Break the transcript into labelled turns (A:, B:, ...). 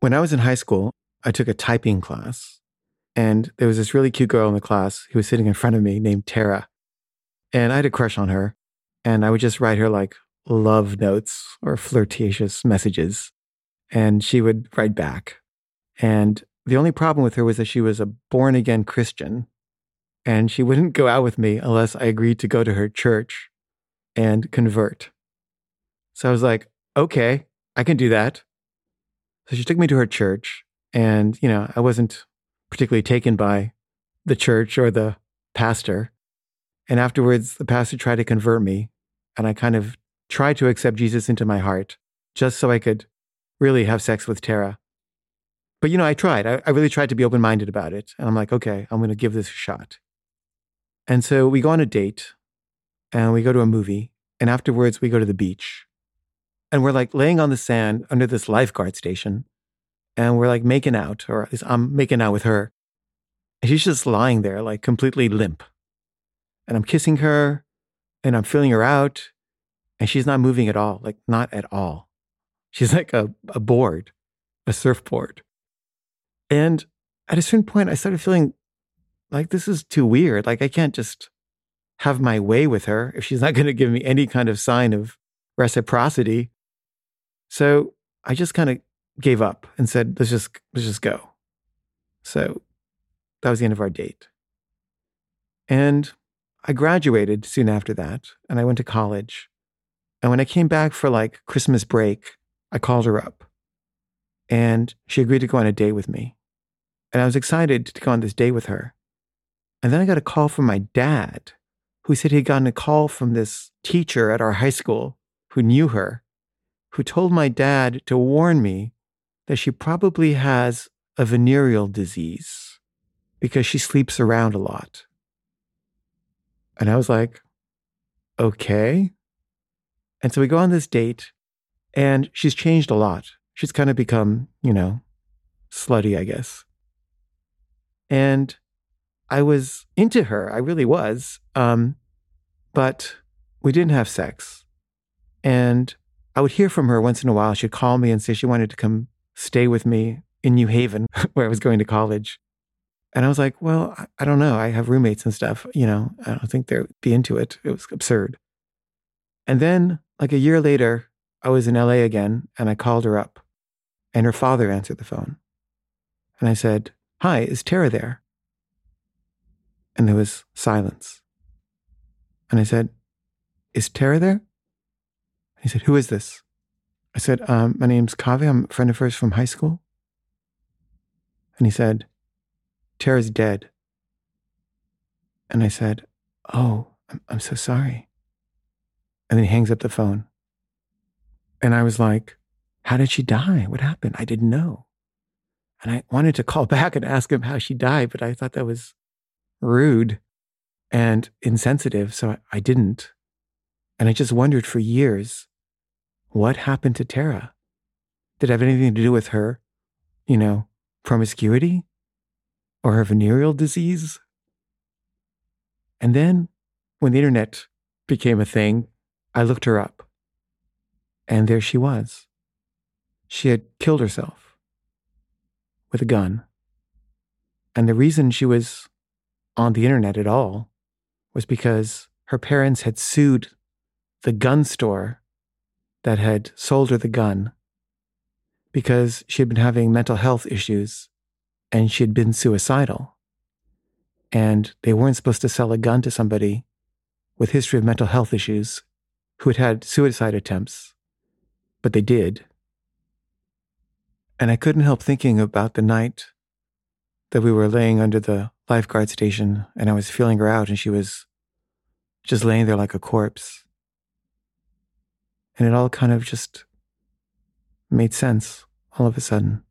A: When I was in high school, I took a typing class, and there was this really cute girl in the class who was sitting in front of me named Tara. And I had a crush on her, and I would just write her like love notes or flirtatious messages, and she would write back. And the only problem with her was that she was a born again Christian, and she wouldn't go out with me unless I agreed to go to her church and convert. So I was like, okay, I can do that. So she took me to her church, and, you know, I wasn't particularly taken by the church or the pastor. And afterwards, the pastor tried to convert me, and I kind of tried to accept Jesus into my heart just so I could really have sex with Tara. But, you know, I tried. I, I really tried to be open minded about it. And I'm like, okay, I'm going to give this a shot. And so we go on a date and we go to a movie. And afterwards, we go to the beach. And we're like laying on the sand under this lifeguard station. And we're like making out, or at least I'm making out with her. And she's just lying there, like completely limp. And I'm kissing her and I'm feeling her out. And she's not moving at all, like not at all. She's like a, a board, a surfboard. And at a certain point, I started feeling like this is too weird. Like I can't just have my way with her if she's not going to give me any kind of sign of reciprocity. So I just kind of gave up and said, let's just, let's just go. So that was the end of our date. And I graduated soon after that and I went to college. And when I came back for like Christmas break, I called her up and she agreed to go on a date with me. And I was excited to go on this date with her. And then I got a call from my dad, who said he'd gotten a call from this teacher at our high school who knew her, who told my dad to warn me that she probably has a venereal disease because she sleeps around a lot. And I was like, okay. And so we go on this date, and she's changed a lot. She's kind of become, you know, slutty, I guess. And I was into her. I really was. Um, but we didn't have sex. And I would hear from her once in a while. She'd call me and say she wanted to come stay with me in New Haven, where I was going to college. And I was like, well, I don't know. I have roommates and stuff. You know, I don't think they'd be into it. It was absurd. And then, like a year later, I was in LA again and I called her up and her father answered the phone. And I said, Hi, is Tara there? And there was silence. And I said, Is Tara there? He said, Who is this? I said, um, My name's Kavi. I'm a friend of hers from high school. And he said, Tara's dead. And I said, Oh, I'm, I'm so sorry. And then he hangs up the phone. And I was like, How did she die? What happened? I didn't know. And I wanted to call back and ask him how she died, but I thought that was rude and insensitive. So I, I didn't. And I just wondered for years what happened to Tara? Did it have anything to do with her, you know, promiscuity or her venereal disease? And then when the internet became a thing, I looked her up. And there she was. She had killed herself with a gun. And the reason she was on the internet at all was because her parents had sued the gun store that had sold her the gun because she had been having mental health issues and she had been suicidal. And they weren't supposed to sell a gun to somebody with history of mental health issues who had had suicide attempts, but they did. And I couldn't help thinking about the night that we were laying under the lifeguard station and I was feeling her out and she was just laying there like a corpse. And it all kind of just made sense all of a sudden.